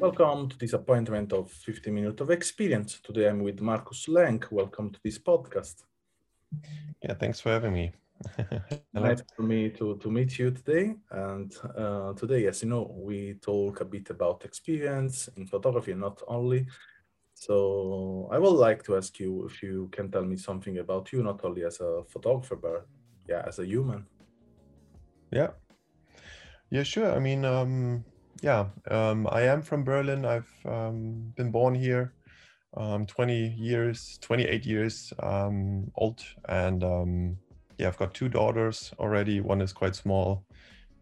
Welcome to this appointment of 50 minutes of experience. Today I'm with Marcus Lenk. Welcome to this podcast. Yeah, thanks for having me. Nice for me to, to meet you today. And uh, today, as you know, we talk a bit about experience in photography and not only. So I would like to ask you if you can tell me something about you, not only as a photographer, but yeah, as a human. Yeah. Yeah, sure. I mean, um, yeah, um, I am from Berlin. I've um, been born here. Um, 20 years, 28 years um, old. And um, yeah, I've got two daughters already. One is quite small.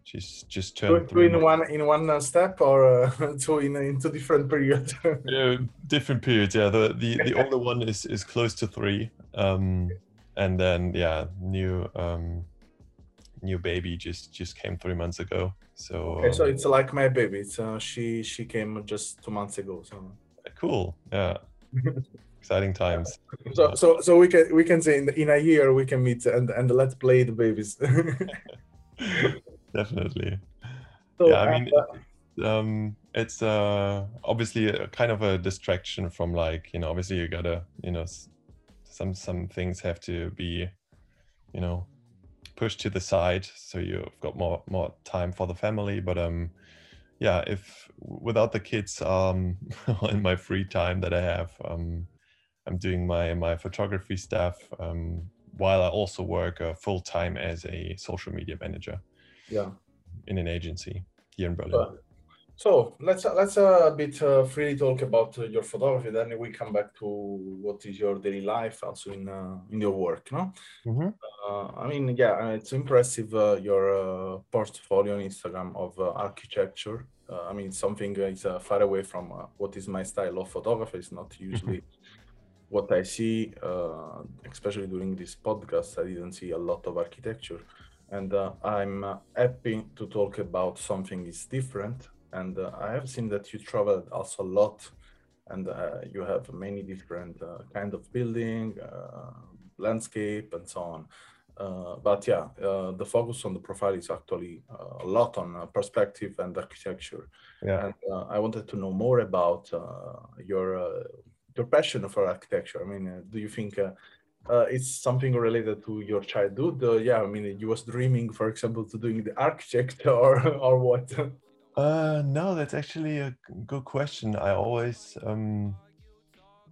She's just turned two three in one in one uh, step or uh, two in in two different periods. Yeah, different periods. Yeah, the the, the older one is is close to three, um, and then yeah, new um, new baby just just came three months ago. So, okay, so um, it's like my baby. Uh, she she came just two months ago. So cool. Yeah, exciting times. so so, so we can we can say in, in a year we can meet and and let's play the babies. Definitely. so, Yeah, I mean, uh, um it's uh obviously a kind of a distraction from like you know obviously you gotta you know some some things have to be you know pushed to the side so you've got more more time for the family but um yeah if without the kids um in my free time that i have um i'm doing my my photography stuff um while i also work uh, full time as a social media manager yeah. in an agency here in berlin So let's let's uh, a bit uh, freely talk about uh, your photography. Then we come back to what is your daily life, also in uh, in your work. No, Mhm. uh, I mean, yeah, uh, it's impressive uh, your uh, portfolio on Instagram of uh, architecture. Uh, I mean, something is uh, far away from uh, what is my style of photography. It's not usually what I see, uh, especially during this podcast. I didn't see a lot of architecture, and uh, I'm uh, happy to talk about something is different. And uh, I have seen that you traveled also a lot, and uh, you have many different uh, kind of building, uh, landscape, and so on. Uh, but yeah, uh, the focus on the profile is actually uh, a lot on uh, perspective and architecture. yeah And uh, I wanted to know more about uh, your uh, your passion for architecture. I mean, uh, do you think uh, uh, it's something related to your childhood? Uh, yeah, I mean, you was dreaming, for example, to doing the architect or or what? Uh, no, that's actually a good question. I always, um,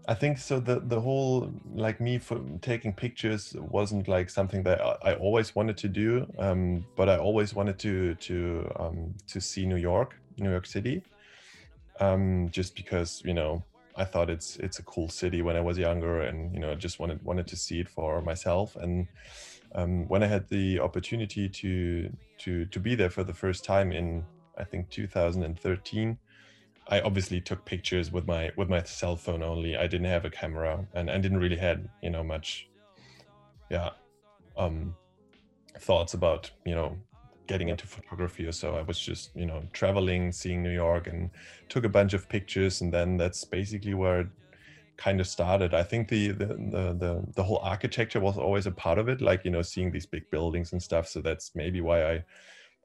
I think so. The the whole like me for taking pictures wasn't like something that I, always wanted to do. Um, but I always wanted to to um, to see New York, New York City. Um, just because you know I thought it's it's a cool city when I was younger, and you know I just wanted wanted to see it for myself. And um, when I had the opportunity to to to be there for the first time in I think 2013. I obviously took pictures with my with my cell phone only. I didn't have a camera and I didn't really had you know much, yeah, um, thoughts about you know getting into photography or so. I was just you know traveling, seeing New York, and took a bunch of pictures, and then that's basically where it kind of started. I think the the the the, the whole architecture was always a part of it, like you know seeing these big buildings and stuff. So that's maybe why I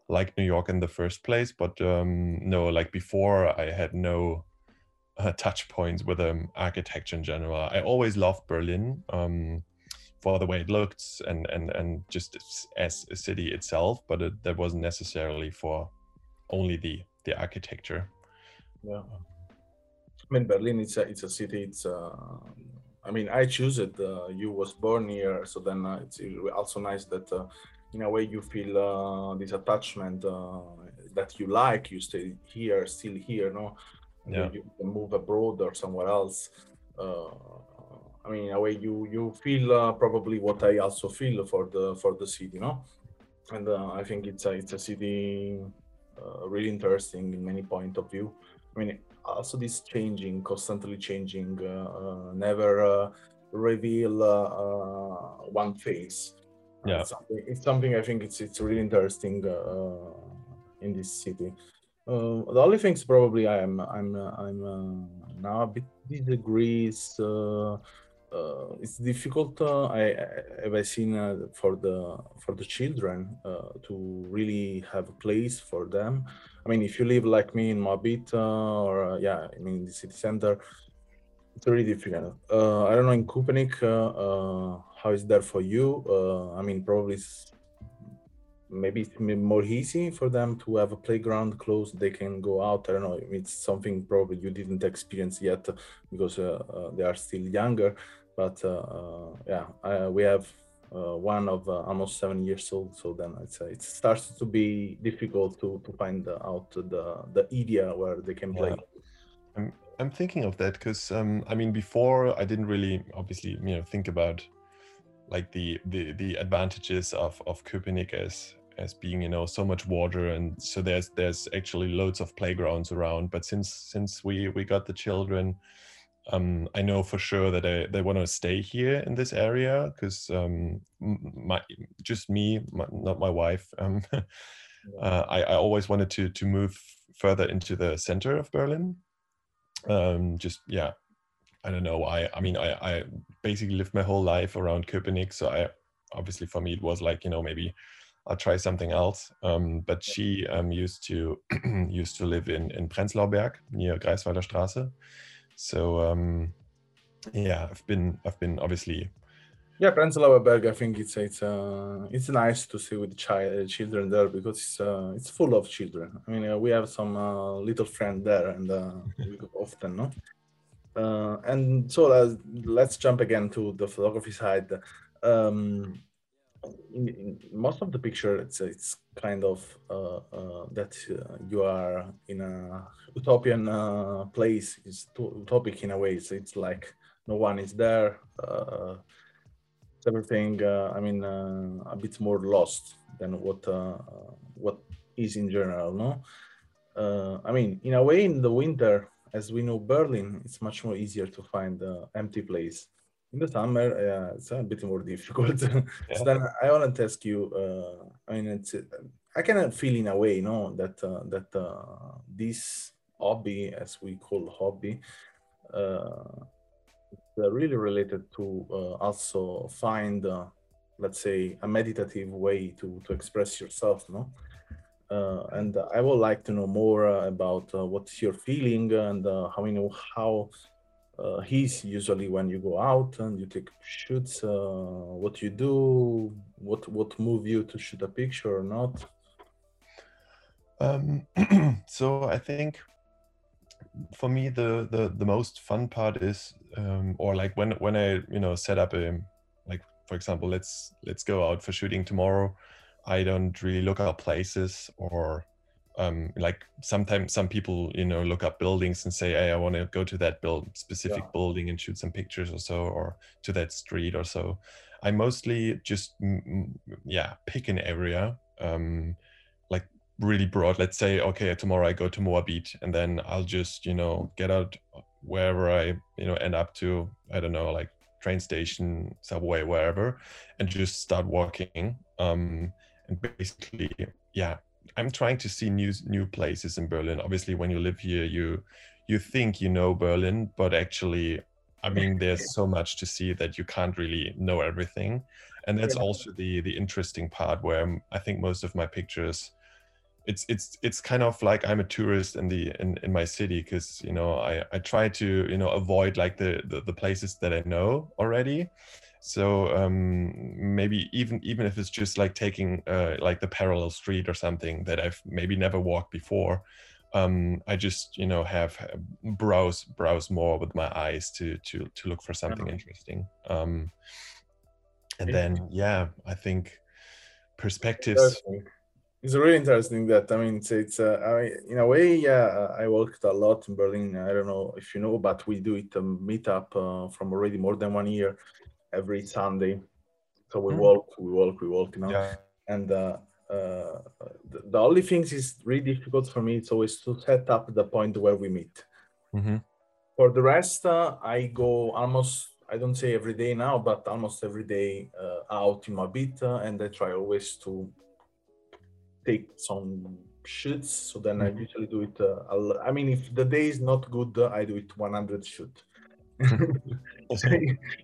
like New York in the first place. But um, no, like before, I had no uh, touch points with um, architecture in general. I always loved Berlin um, for the way it looked and and and just as, a city itself, but it, that wasn't necessarily for only the the architecture. Yeah. I mean, Berlin. It's a it's a city. It's uh, I mean, I choose it. Uh, you was born here, so then uh, it's also nice that uh, in a way you feel uh, this attachment uh, that you like. You stay here, still here, no? And Yeah. You can move abroad or somewhere else. Uh, I mean, in a way you you feel uh, probably what I also feel for the for the city, no? And uh, I think it's a it's a city uh, really interesting in many point of view. I mean, also this changing, constantly changing, never uh, reveal one face. Uh, Yeah. it's something, it's something I think it's it's really interesting uh, in this city. Uh, the only things probably I'm I'm uh, I'm uh, now a bit disagrees. Uh, uh, it's difficult. Uh, I, I have I seen uh, for the for the children uh, to really have a place for them. I mean, if you live like me in Moabit uh, or uh, yeah, I mean the city center, it's really difficult. Uh, I don't know in uh, uh, how is that for you. Uh, I mean, probably maybe it's more easy for them to have a playground close. They can go out. I don't know. It's something probably you didn't experience yet because uh, uh, they are still younger. But uh, uh, yeah, uh, we have uh, one of uh, almost seven years old. So then it's, uh, it starts to be difficult to, to find uh, out the the area where they can play. Yeah. I'm thinking of that because um, I mean, before I didn't really, obviously, you know, think about like the the the advantages of of Köpenick as as being you know so much water and so there's there's actually loads of playgrounds around. But since since we we got the children, um, I know for sure that they, they want to stay here in this area because um, my just me, my, not my wife. Um, uh, I, I always wanted to to move further into the center of Berlin. Um, just yeah, I don't know. I I mean I I basically lived my whole life around Köpenick, so I obviously for me it was like you know maybe I'll try something else. Um, but she um, used to used to live in in Prenzlauer near Greifswalder Straße. So um, yeah, I've been I've been obviously Yeah, Prenzlauer Berg. I think it's it's uh, it's nice to see with child children there because it's uh, it's full of children. I mean, uh, we have some uh, little friend there, and uh, we go often, no. Uh, and so uh, let's jump again to the photography side. Um, in, in most of the picture, it's it's kind of uh, uh, that uh, you are in a utopian uh, place. It's utopic in a way. So it's like no one is there. Uh, everything. I mean, a bit more lost than what what is in general. No, I mean, in a way, in the winter, as we know, Berlin, it's much more easier to find uh, empty place. In the summer, uh, it's a bit more difficult. so then I want to ask you. Uh, I mean, it's I can feel in a way, no, that uh, that uh, this hobby, as we call hobby, really related to uh, also find, uh, let's say, a meditative way to to express yourself, no? Uh, and I would like to know more uh, about uh, what's your feeling and how you know how uh, he's usually when you go out and you take shoots. Uh, what you do, what what move you to shoot a picture or not? Um, so I think for me the, the the most fun part is um, or like when when I you know set up a like for example let's let's go out for shooting tomorrow. I don't really look up places or um, like sometimes some people you know look up buildings and say hey I want to go to that build specific Yeah. building and shoot some pictures or so or to that street or so. I mostly just yeah pick an area. Um, like really broad let's say okay tomorrow i go to moabit and then i'll just you know get out wherever i you know end up to i don't know like train station subway wherever and just start walking um and basically yeah i'm trying to see new new places in berlin. Obviously when you live here you you think you know berlin but actually i mean there's so much to see that you can't really know everything. And that's also the the interesting part where um, i think most of my pictures it's it's it's kind of like i'm a tourist in the in, in my city because you know i i try to you know avoid like the, the the places that i know already so um maybe even even if it's just like taking uh like the parallel street or something that i've maybe never walked before um i just you know have uh, browse browse more with my eyes to to to look for something interesting. Um and then yeah i think perspectives. It's really interesting that I mean it's, it's uh, I, in a way yeah uh, I worked a lot in Berlin. I don't know if you know but we do it a meetup uh, from already more than one year every Sunday so we Hmm. walk we walk we walk you know yeah and uh, uh, the, the only things is really difficult for me it's always to set up the point where we meet hmm For the rest, uh, I go almost, I don't say every day now, but almost every day uh, out in Moabit, uh, and I try always to take some shoots. So then I Mhm. usually do it. Uh, I'll- mean, if the day is not good, I do it 100 shoot.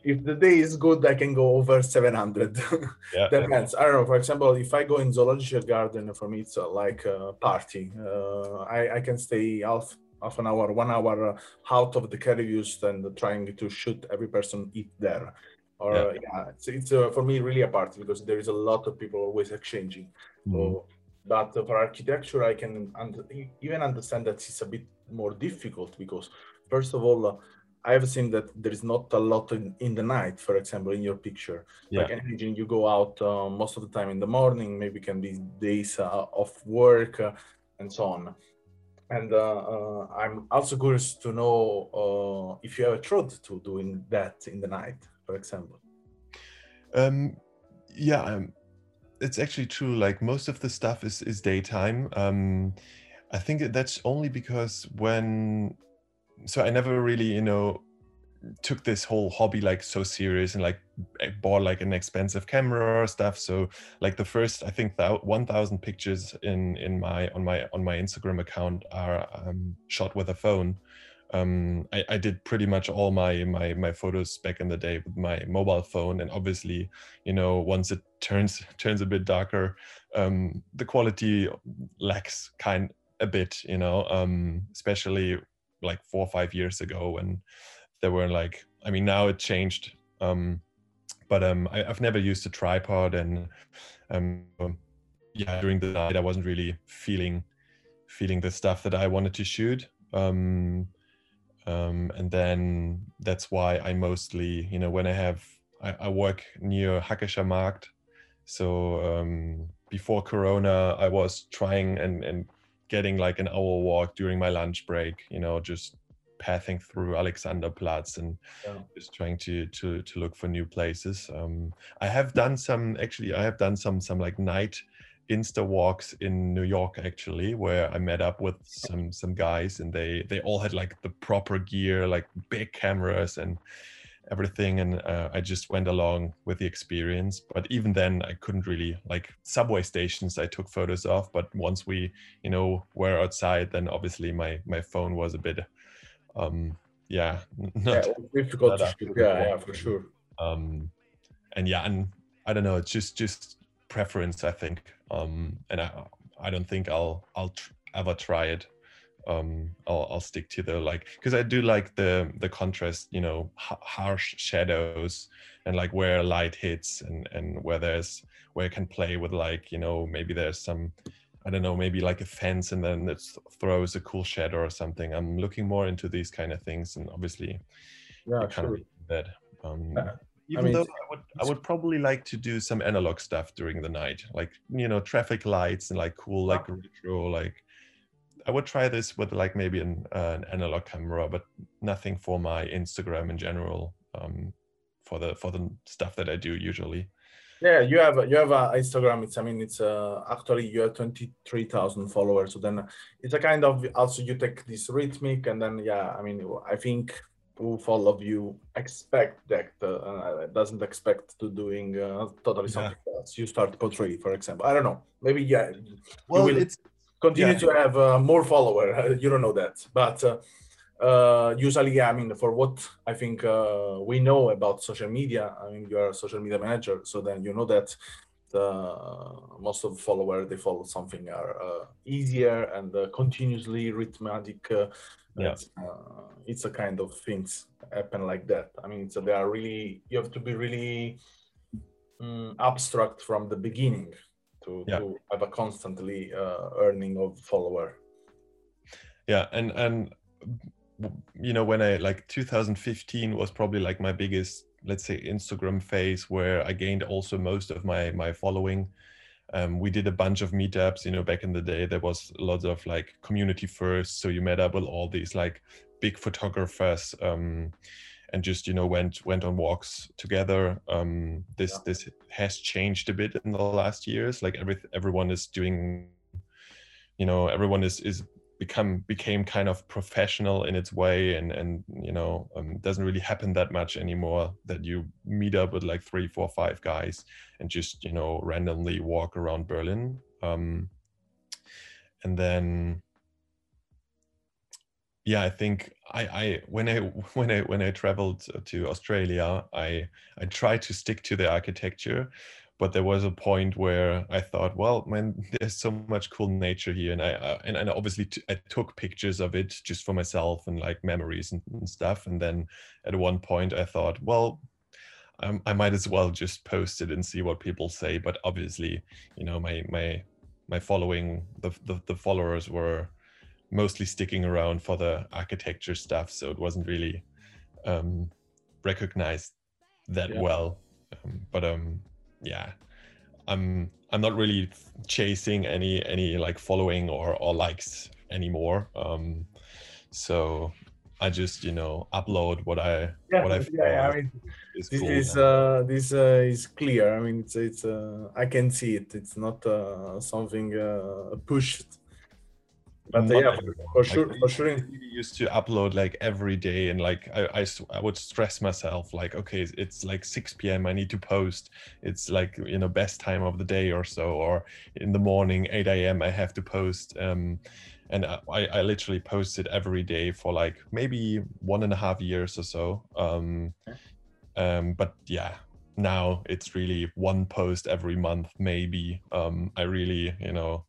if the day is good, I can go over 700. yeah, Depends. I don't know. For example, if I go in zoological garden, for me it's uh, like a party. Uh, I I can stay half half an hour, one hour uh, out of the carriers and trying to shoot every person eat there. Or Yeah. yeah, it's, it's uh, for me really a party because there is a lot of people always exchanging. Mhm. So, but uh, for architecture, I can und- e- even understand that it's a bit more difficult because first of all. Uh, I have seen that there is not a lot in, in the night, for example, in your picture. Like Yeah. imagine you go out uh, most of the time in the morning, maybe can be days uh, of work uh, and so on. And uh, uh, I'm also curious to know uh, if you ever tried to doing that in the night, for example. Um, yeah, um, it's actually true. Like most of the stuff is is daytime. Um, I think that's only because when, so I never really, you know, took this whole hobby like so serious and like I bought like an expensive camera or stuff. So like the first, I think that one thousand pictures in in my on my on my Instagram account are um, shot with a phone. Um, I, I did pretty much all my my my photos back in the day with my mobile phone, and obviously, you know, once it turns turns a bit darker, um, the quality lacks kind a bit, you know, um, especially like four or five years ago when there were like, I mean, now it changed, um, but um, I, I've never used a tripod, and um, yeah, during the night I wasn't really feeling feeling the stuff that I wanted to shoot. Um, um, and then that's why I mostly, you know, when I have, I, I work near Hackescher Markt. So um, before Corona, I was trying and, and getting like an hour walk during my lunch break, you know, just pathing through Alexanderplatz and Yeah. just trying to to to look for new places. Um, I have done some actually. I have done some some like night insta walks in New York actually, where I met up with some some guys and they they all had like the proper gear, like big cameras and everything and uh, i just went along with the experience. But even then i couldn't really like subway stations i took photos of. But once we you know were outside then obviously my my phone was a bit um yeah Yeah, not it difficult not to shoot. Yeah, yeah, for sure. um and yeah and i don't know it's just just preference i think. Um and i i don't think i'll i'll tr- ever try it um i'll, I'll stick to the like because i do like the the contrast you know ha- harsh shadows and like where light hits and and where there's where i can play with like you know maybe there's some i don't know maybe like a fence and then it throws a cool shadow or something i'm looking more into these kind of things and obviously Yeah, sure. do that. Um, Yeah. even mean, though I would, I would probably like to do some analog stuff during the night, like you know, traffic lights and like cool, like retro, like. I would try this with like maybe an, uh, an analog camera, but nothing for my Instagram in general. Um, for the for the stuff that I do usually. Yeah, you have you have a Instagram. It's I mean it's uh, actually you have twenty three thousand followers. So then it's a kind of also you take this rhythmic and then yeah. I mean I think who follow you expect that uh, doesn't expect to doing uh, totally Yeah. something else. You start portrait, for example. I don't know. Maybe yeah. Well, it's continue Yeah. to have uh, more follower. you don't know that, but uh, uh, usually, yeah. I mean, for what I think uh, we know about social media, I mean, you are a social media manager, so then you know that the most of the follower they follow something are uh, easier and uh, continuously rhythmic. Uh, Yeah. It's, uh, it's a kind of things happen like that. I mean, so they are really you have to be really mm, abstract from the beginning to, Yeah. to have a constantly uh, earning of follower. yeah and and you know when i like 2015 was probably like my biggest let's say instagram phase where i gained also most of my my following um, we did a bunch of meetups you know back in the day there was lots of like community first so you met up with all these like big photographers um, and just you know went went on walks together. Um, this Yeah. this has changed a bit in the last years. Like every everyone is doing you know everyone is is become became kind of professional in its way and and you know um, doesn't really happen that much anymore that you meet up with like three four five guys and just you know randomly walk around berlin. Um, and then yeah i think i i when i when i when i traveled to australia i i tried to stick to the architecture but there was a point where I thought, well, man, there's so much cool nature here, and I and, and obviously t- I took pictures of it just for myself and like memories and, and stuff. And then at one point, I thought, well, um, I might as well just post it and see what people say. But obviously, you know, my my my following the the, the followers were mostly sticking around for the architecture stuff, so it wasn't really um, recognized that yeah. well. Um, but um yeah i'm i'm not really chasing any any like following or or likes anymore um so i just you know upload what i yeah, what i feel. yeah, I mean, is this cool is uh this uh, is clear i mean it's it's uh i can see it it's not uh something uh pushed but uh, yeah, for sure, like, for sure. I used to upload like every day, and like I, I, I would stress myself, like, okay, it's like 6 p.m. I need to post. It's like you know best time of the day or so, or in the morning 8 a.m. I have to post. Um, and I, I literally posted every day for like maybe one and a half years or so. Um, um, but yeah, now it's really one post every month, maybe. Um, I really, you know,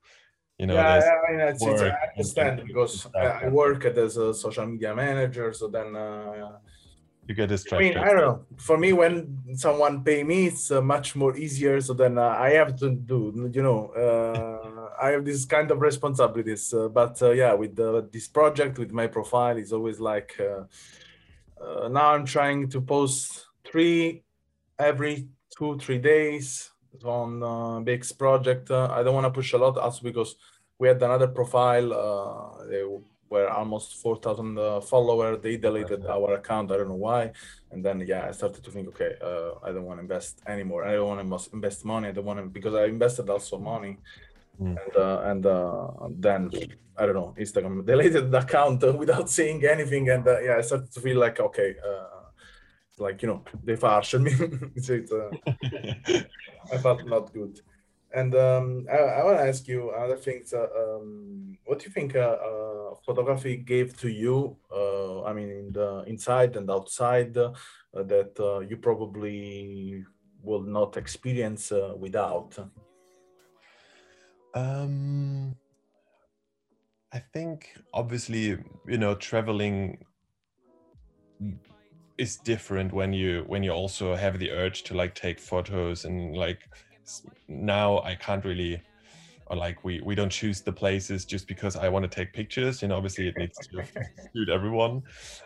you know yeah, I, mean, it's, it's, i understand because i work as a social media manager so then uh, you get distracted i mean i don't know. For me when someone pay me it's uh, much more easier so then uh, i have to do you know uh, i have this kind of responsibilities uh, but uh, yeah with this project with my profile it's always like now i'm trying to post three every two three days on uh, BX project. Uh, I don't want to push a lot also because we had another profile. Uh, they were almost 4,000 uh, followers. They deleted our account. I don't know why. And then, yeah, I started to think, okay, uh, I don't want to invest anymore. I don't want to invest money. I don't want to, because I invested also money. Mm. And, uh, and uh, then I don't know, Instagram deleted the account without saying anything. And uh, yeah, I started to feel like, okay, uh, like you know they farscermi so it's uh, i felt not good and um, I, I want to ask you other things. Uh, um, what do you think uh, uh, photography gave to you? Uh, I mean, in the inside and outside, uh, that uh, you probably will not experience without. Um, I think obviously, you know, traveling is different when you when you also have the urge to like take photos and like now I can't really or like we we don't choose the places just because I want to take pictures. You know, obviously it needs to suit everyone.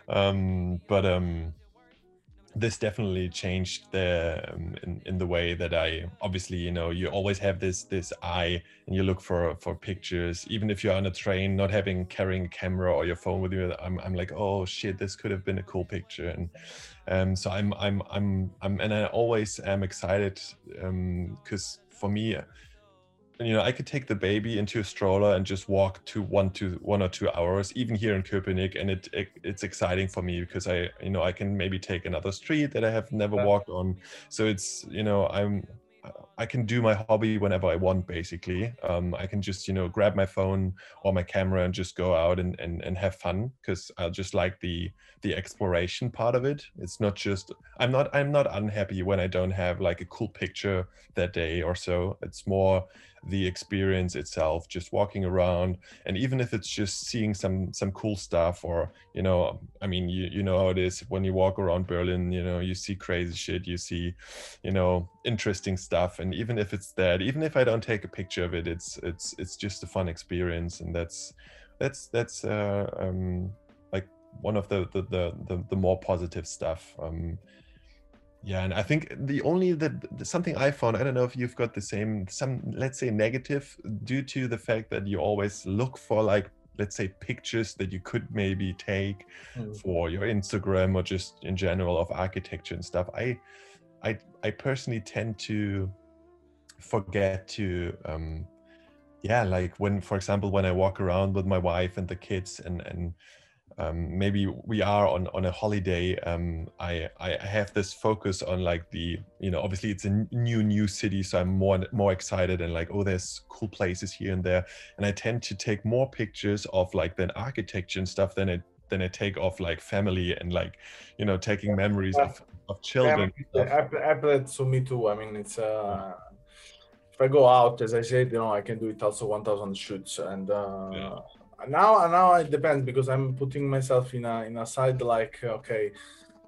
Um, but um, this definitely changed the um, in, in the way that I obviously you know you always have this this eye and you look for for pictures. Even if you're on a train not having carrying a camera or your phone with you I'm, I'm like oh shit this could have been a cool picture. And um so I'm I'm I'm I'm and I always am excited um because for me you know, I could take the baby into a stroller and just walk to one to one or two hours, even here in Köpenick, and it, it, it's exciting for me because I, you know, I can maybe take another street that I have never yeah. walked on. So it's, you know, I'm I can do my hobby whenever I want, basically. Um, I can just, you know, grab my phone or my camera and just go out and, and, and have fun because I just like the the exploration part of it. It's not just I'm not I'm not unhappy when I don't have like a cool picture that day or so. It's more the experience itself just walking around and even if it's just seeing some some cool stuff or you know i mean you you know how it is when you walk around berlin you know you see crazy shit you see you know interesting stuff and even if it's that even if i don't take a picture of it it's it's it's just a fun experience and that's that's that's uh um like one of the the the the, the more positive stuff um yeah, and I think the only that something I found, I don't know if you've got the same, some let's say negative, due to the fact that you always look for like let's say pictures that you could maybe take mm. for your Instagram or just in general of architecture and stuff. I I I personally tend to forget to um yeah like when for example when i walk around with my wife and the kids and and um, maybe we are on on a holiday um, I, I have this focus on like the you know obviously it's a new new city so i'm more more excited and like oh there's cool places here and there. And i tend to take more pictures of like the architecture and stuff than it than i take off like family and like you know taking memories of, of children yeah, I, I, I, so me too. I mean it's uh if I go out, as I said, you know, I can do it also 1,000 shoots, and uh, yeah. Now now it depends because I'm putting myself in a in a side like okay,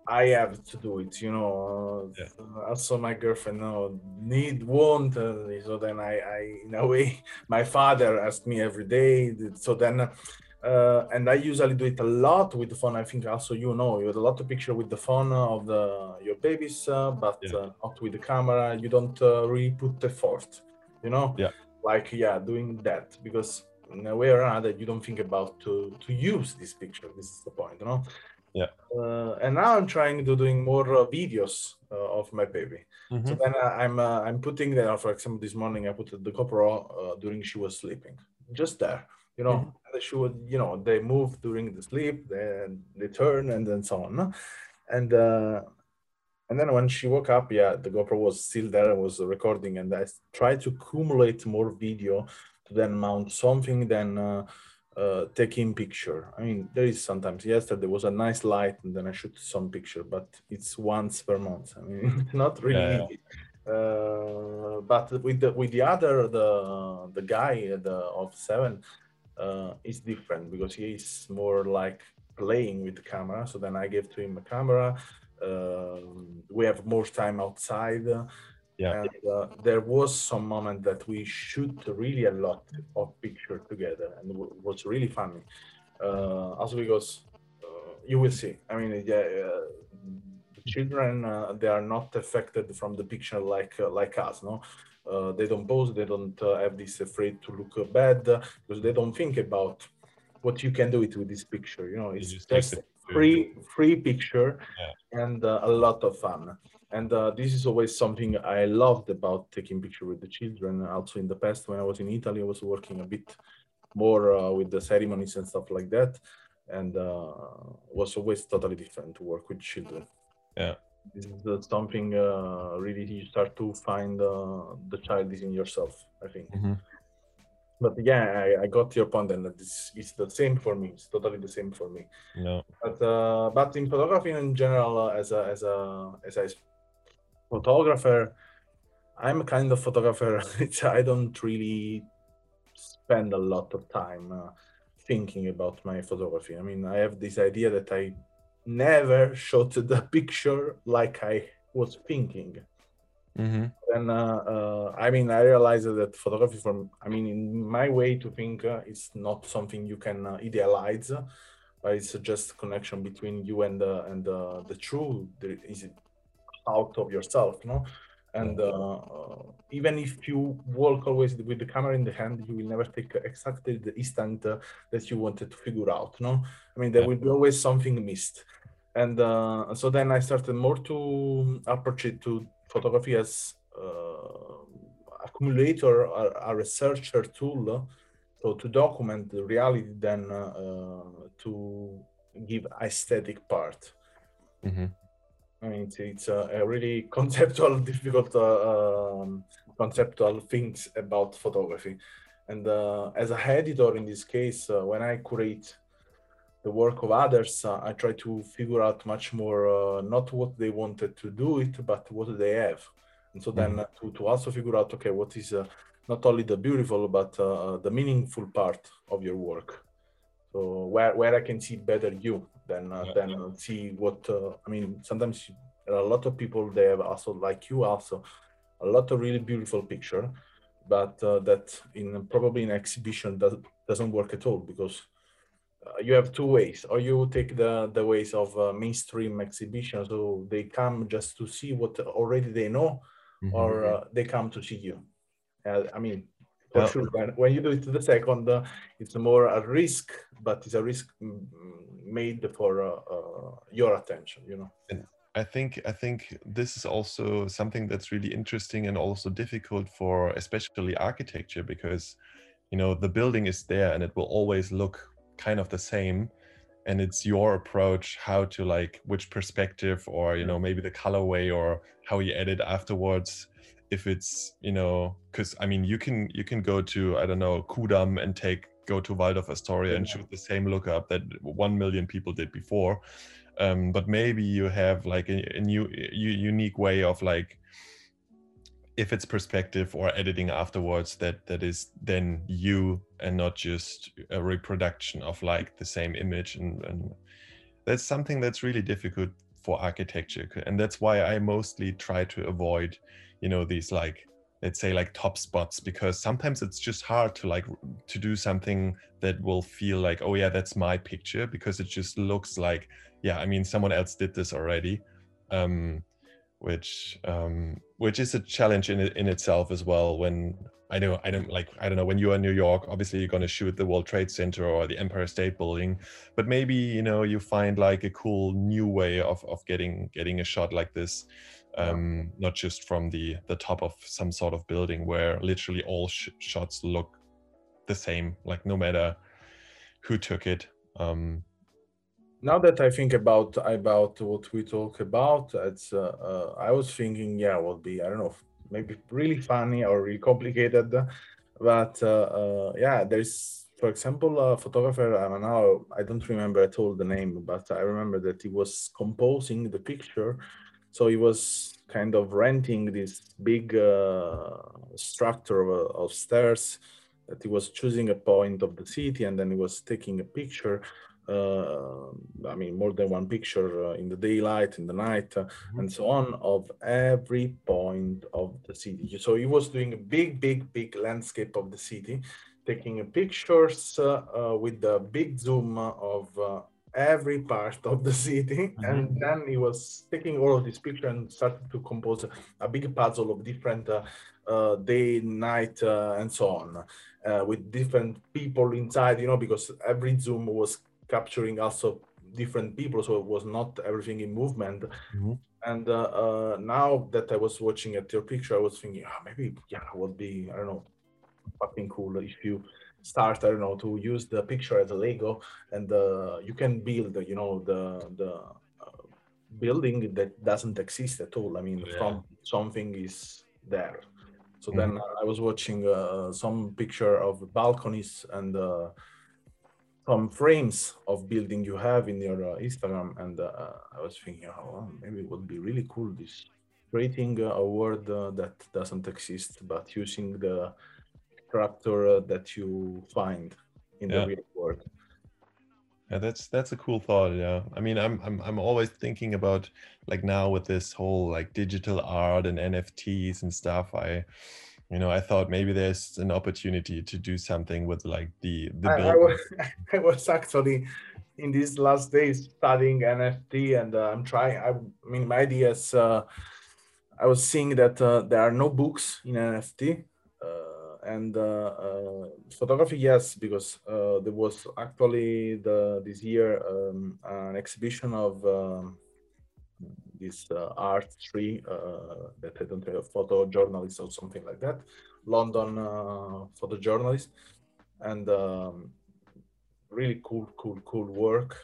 I have to do it, you know. Yeah. Also, my girlfriend know, need want, uh, so then I, I in a way, my father asked me every day. So then uh, and I usually do it a lot with the phone. I think also you know you have a lot of picture with the phone of the your babies, uh, but yeah. uh, not with the camera. You don't uh, really put the effort, you know. Yeah. Like yeah, doing that because in a way or another you don't think about to to use this picture. This is the point, you know. Yeah. Uh, and now I'm trying to doing more uh, videos of my baby. Mm-hmm. So then I'm I'm putting there. For example, this morning I put the GoPro during she was sleeping, just there you know mm-hmm. they should you know they move during the sleep then they turn and then so on and uh and then when she woke up yeah the gopro was still there and was recording and i tried to accumulate more video to then mount something then uh, uh, taking picture i mean there is sometimes yesterday there was a nice light and then i shoot some picture but it's once per month i mean not really yeah, yeah. Uh, but with the with the other the the guy the of seven uh, is different because he is more like playing with the camera. So then I gave to him a camera. Uh, we have more time outside. Yeah. And uh, there was some moment that we shoot really a lot of picture together, and it was really funny. Uh, also because uh, you will see. I mean, yeah, uh, children uh, they are not affected from the picture like like us, no uh, they don't pose, they don't uh, have this afraid to look bad because they don't think about what you can do it with this picture. You know, it's just, just free free picture yeah. and uh, a lot of fun. And uh, this is always something I loved about taking picture with the children. Also in the past, when I was in Italy, I was working a bit more uh, with the ceremonies and stuff like that, and uh, was always totally different to work with children. Yeah this is something uh, really you start to find uh, the child is in yourself i think mm-hmm. but yeah I, I, got your point and this is the same for me it's totally the same for me no but uh, but in photography in general uh, as a as a as a photographer i'm a kind of photographer i don't really spend a lot of time uh, thinking about my photography i mean i have this idea that i never shot the picture like I was thinking. Mm-hmm. And uh, uh, I mean, I realized that photography, from I mean, in my way to think, uh, is not something you can uh, idealize, but it's just connection between you and the and the, the truth that is out of yourself, no? and uh, uh, even if you walk always with the camera in the hand you will never take exactly the instant uh, that you wanted to figure out no? I mean there will be always something missed. And uh, so then i started more to approach it to photography as uh, accumulator a, a, researcher tool so to document the reality than uh, to give aesthetic part. Mm-hmm. I mean, it's, it's a, a, really conceptual, difficult uh, um, conceptual things about photography. And uh, as a editor in this case, uh, when I curate the work of others, uh, I try to figure out much more uh, not what they wanted to do it, but what they have. And so then mm-hmm. to, to also figure out, okay, what is uh, not only the beautiful, but the meaningful part of your work. So where, where I can see better you than uh, yeah. than see what uh, I mean. Sometimes there are a lot of people they have also like you also a lot of really beautiful picture, but uh, that in probably in exhibition does, doesn't work at all because uh, you have two ways or you take the the ways of uh, mainstream exhibition so they come just to see what already they know mm-hmm. or uh, they come to see you i mean for well, sure when, when you do it to the second it's more a risk but it's a risk mm, made for uh, uh, your attention you know? And i think i think this is also something that's really interesting and also difficult for especially architecture because you know the building is there and it will always look kind of the same. And it's your approach how to like which perspective or you know maybe the colorway or how you edit afterwards if it's you know because i mean you can you can go to i don't know Ku'damm and take go to waldorf astoria and shoot the same lookup that 1 million people did before. Um, but maybe you have like a, a new a unique way of like if it's perspective or editing afterwards that that is then you and not just a reproduction of like the same image and, and that's something that's really difficult for architecture and that's why i mostly try to avoid you know these like let's say like top spots because sometimes it's just hard to like to do something that will feel like oh yeah that's my picture because it just looks like yeah i mean someone else did this already um which um, which is a challenge in in itself as well. When I know I don't like I don't know when you are in New York, obviously you're going to shoot the World Trade Center or the Empire State Building, but maybe you know you find like a cool new way of of getting getting a shot like this. Um, not just from the the top of some sort of building where literally all sh- shots look the same, like no matter who took it. Um, now that I think about about what we talk about, it's uh, uh, I was thinking, yeah, would be I don't know, maybe really funny or really complicated, but uh, uh yeah, there's for example a photographer. I now I don't remember at all the name, but I remember that he was composing the picture, so he was kind of renting this big uh, structure of, of stairs that he was choosing a point of the city and then he was taking a picture uh, I mean, more than one picture uh, in the daylight, in the night, uh, mm-hmm. and so on, of every point of the city. So he was doing a big, big, big landscape of the city, taking pictures with the big zoom of every part of the city mm-hmm. and then he was taking all of these pictures and started to compose a, a big puzzle of different uh, uh, day night uh, and so on with different people inside you know because every zoom was capturing also different people, so it was not everything in movement. Mm-hmm. And uh, uh, now that I was watching at your picture, I was thinking, oh, maybe yeah, it would be I don't know, fucking cool if you start I don't know to use the picture as a Lego, and uh, you can build you know the the uh, building that doesn't exist at all. I mean, yeah. from something is there. So mm-hmm. then I was watching uh, some picture of balconies and uh, some frames of building you have in your uh, Instagram, and uh, I was thinking, oh, maybe it would be really cool this creating a word uh, that doesn't exist, but using the structure uh, that you find in yeah. the real world. Yeah, that's that's a cool thought. Yeah, I mean, I'm I'm I'm always thinking about like now with this whole like digital art and NFTs and stuff. I you know i thought maybe there's an opportunity to do something with like the the I, I, was, I was actually in these last days studying nft and uh, i'm trying i, I mean my idea is uh, i was seeing that uh, there are no books in nft and uh, uh, photography yes because there was actually the this year um, an exhibition of um, this uh, art tree uh, that I don't have photojournalist or something like that, London uh, photojournalist, and um, really cool, cool, cool work.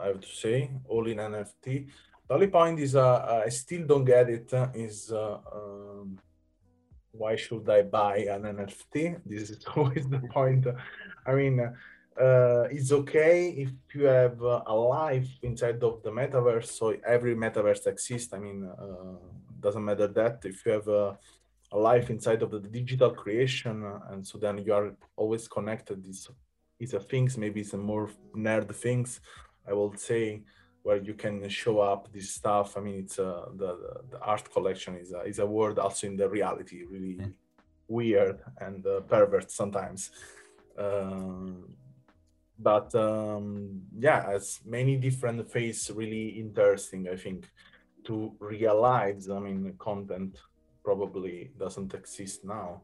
I have to say, all in NFT. The only point is, I still don't get it. Is um, why should I buy an NFT? This is always the point. I mean, uh, it's okay if you have uh, a life inside of the metaverse. So every metaverse exists. I mean, uh, doesn't matter that if you have a, a life inside of the digital creation, uh, and so then you are always connected. These is a things. Maybe it's more nerd things. I will say where you can show up this stuff. I mean, it's uh, the, the, the art collection is a, is a word also in the reality, really mm. weird and uh, pervert sometimes. Um, but um, yeah, as many different phase really interesting. I think to realize. I mean, the content probably doesn't exist now.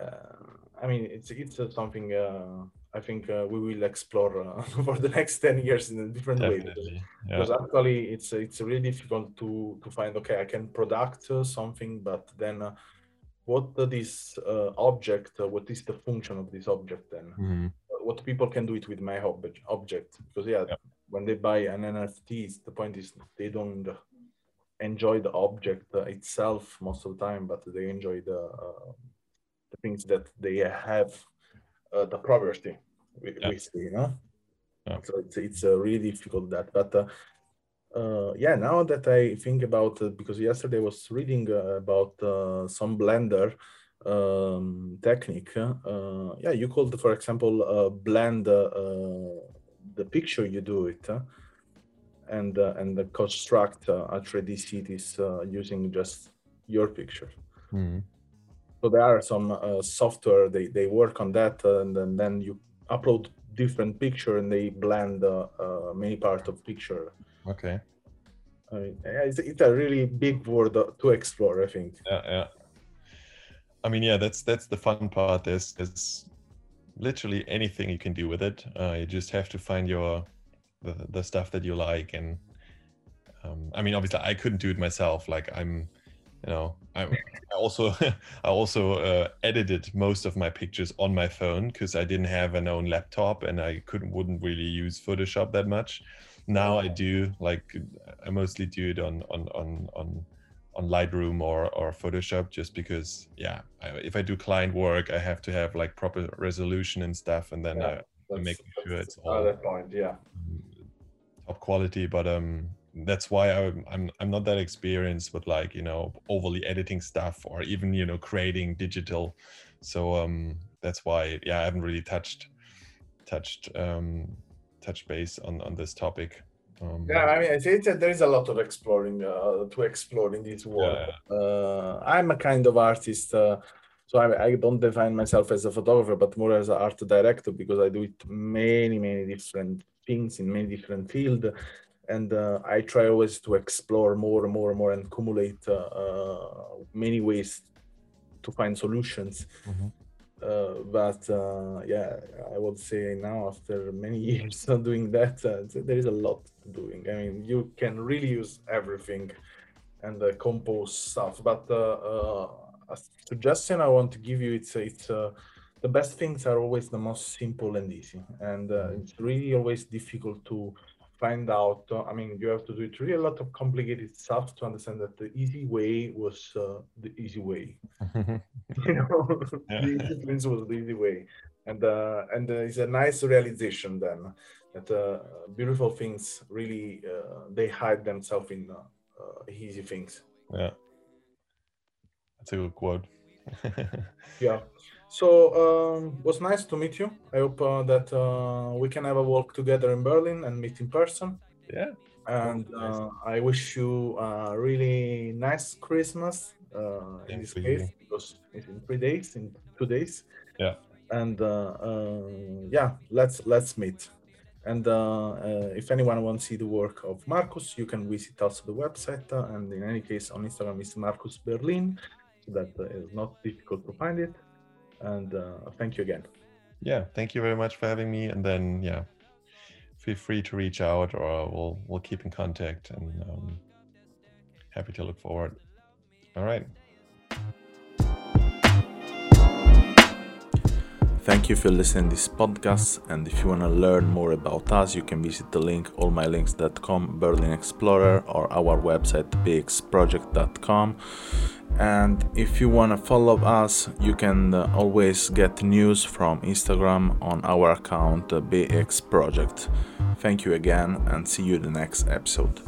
Uh, I mean, it's it's something uh, I think uh, we will explore uh, for the next ten years in a different Definitely. way. Yeah. Because actually, it's it's really difficult to to find. Okay, I can product uh, something, but then what this uh, object, uh, what is the function of this object then? Mhm. What people can do it with my ob- object? Because yeah, Yeah. when they buy an NFT, the point is they don't enjoy the object uh, itself most of the time, but they enjoy the uh, the things that they have, uh, the property with, Yeah. with you know. Yeah. So it's it's uh, really difficult that, but. Uh, uh, yeah, now that I think about it, because yesterday I was reading uh, about uh, some Blender um, technique. Uh, yeah, you could, for example, uh, blend the picture you do it, uh, and uh, and the construct uh, a 3D cities uh, using just your picture. Mhm. So there are some uh, software they, they work on that, uh, and then, then you upload different picture and they blend uh, uh, many part of picture. Okay. I mean, it's, it's a really big world to explore. I think. Yeah, yeah. I mean, yeah, that's that's the fun part. There's there's literally anything you can do with it. Uh, you just have to find your the, the stuff that you like, and um, I mean, obviously, I couldn't do it myself. Like I'm, you know, I, I also I also uh, edited most of my pictures on my phone because I didn't have an own laptop and I couldn't wouldn't really use Photoshop that much. Now I do like I mostly do it on on on on on Lightroom or or Photoshop just because yeah I, if I do client work I have to have like proper resolution and stuff and then Yeah, I, make sure it's all point. Yeah. top quality but um that's why I'm, I'm i'm not that experienced with like you know overly editing stuff or even you know creating digital. So um that's why yeah i haven't really touched touched um touched base on on this topic. Um Yeah, I mean, I think that there is a lot of exploring uh, to explore in this world. Uh, I'm a kind of artist, uh, so I, I don't define myself as a photographer, but more as an art director because I do it many, many different things in many different fields, and uh, I try always to explore more and more and more and accumulate uh, uh, many ways to find solutions. Mhm. Uh, but uh, yeah, I would say now after many years of doing that, uh, there is a lot to doing. I mean, you can really use everything and uh, compose stuff. But uh, uh, a suggestion I want to give you it's it's uh, the best things are always the most simple and easy, and uh, it's really always difficult to find out. I mean, you have to do it. Really a lot of complicated stuff to understand that the easy way was uh, the easy way. You know? Yeah. the easy things was the easy way. And uh, and uh, it's a nice realization then that uh, beautiful things really uh, they hide themselves in uh, uh, easy things. Yeah. That's a good quote. Yeah so um was nice to meet you i hope uh, that uh, we can have a walk together in berlin and meet in person yeah and uh, I wish you a really nice Christmas uh, in this case you. because it's in three days, in two days. Yeah. And uh, uh, yeah, let's let's meet. And uh, uh, if anyone wants to see the work of Marcus, you can visit also the website. Uh, and in any case, on Instagram is Marcus Berlin, so that uh, is not difficult to find it. And uh, thank you again. yeah thank you very much for having me. And then yeah feel free to reach out or we'll we'll keep in contact and um, happy to look forward. All right Thank you for listening to this podcast. And if you want to learn more about us, you can visit the link allmylinks.com, Berlin Explorer, or our website bxproject.com. And if you want to follow us, you can uh, always get news from Instagram on our account uh. Thank you again and see you in the next episode.